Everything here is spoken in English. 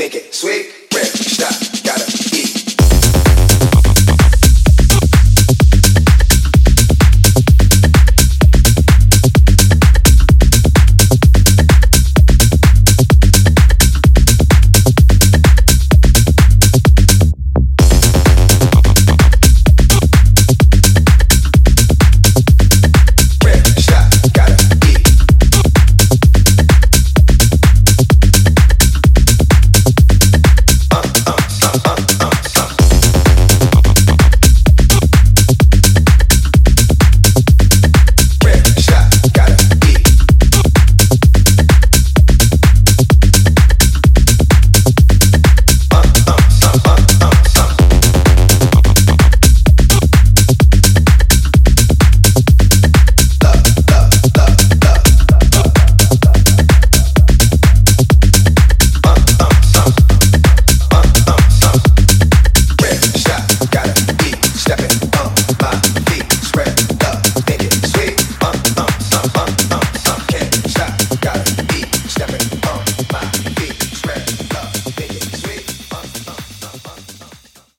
Think it, sweet.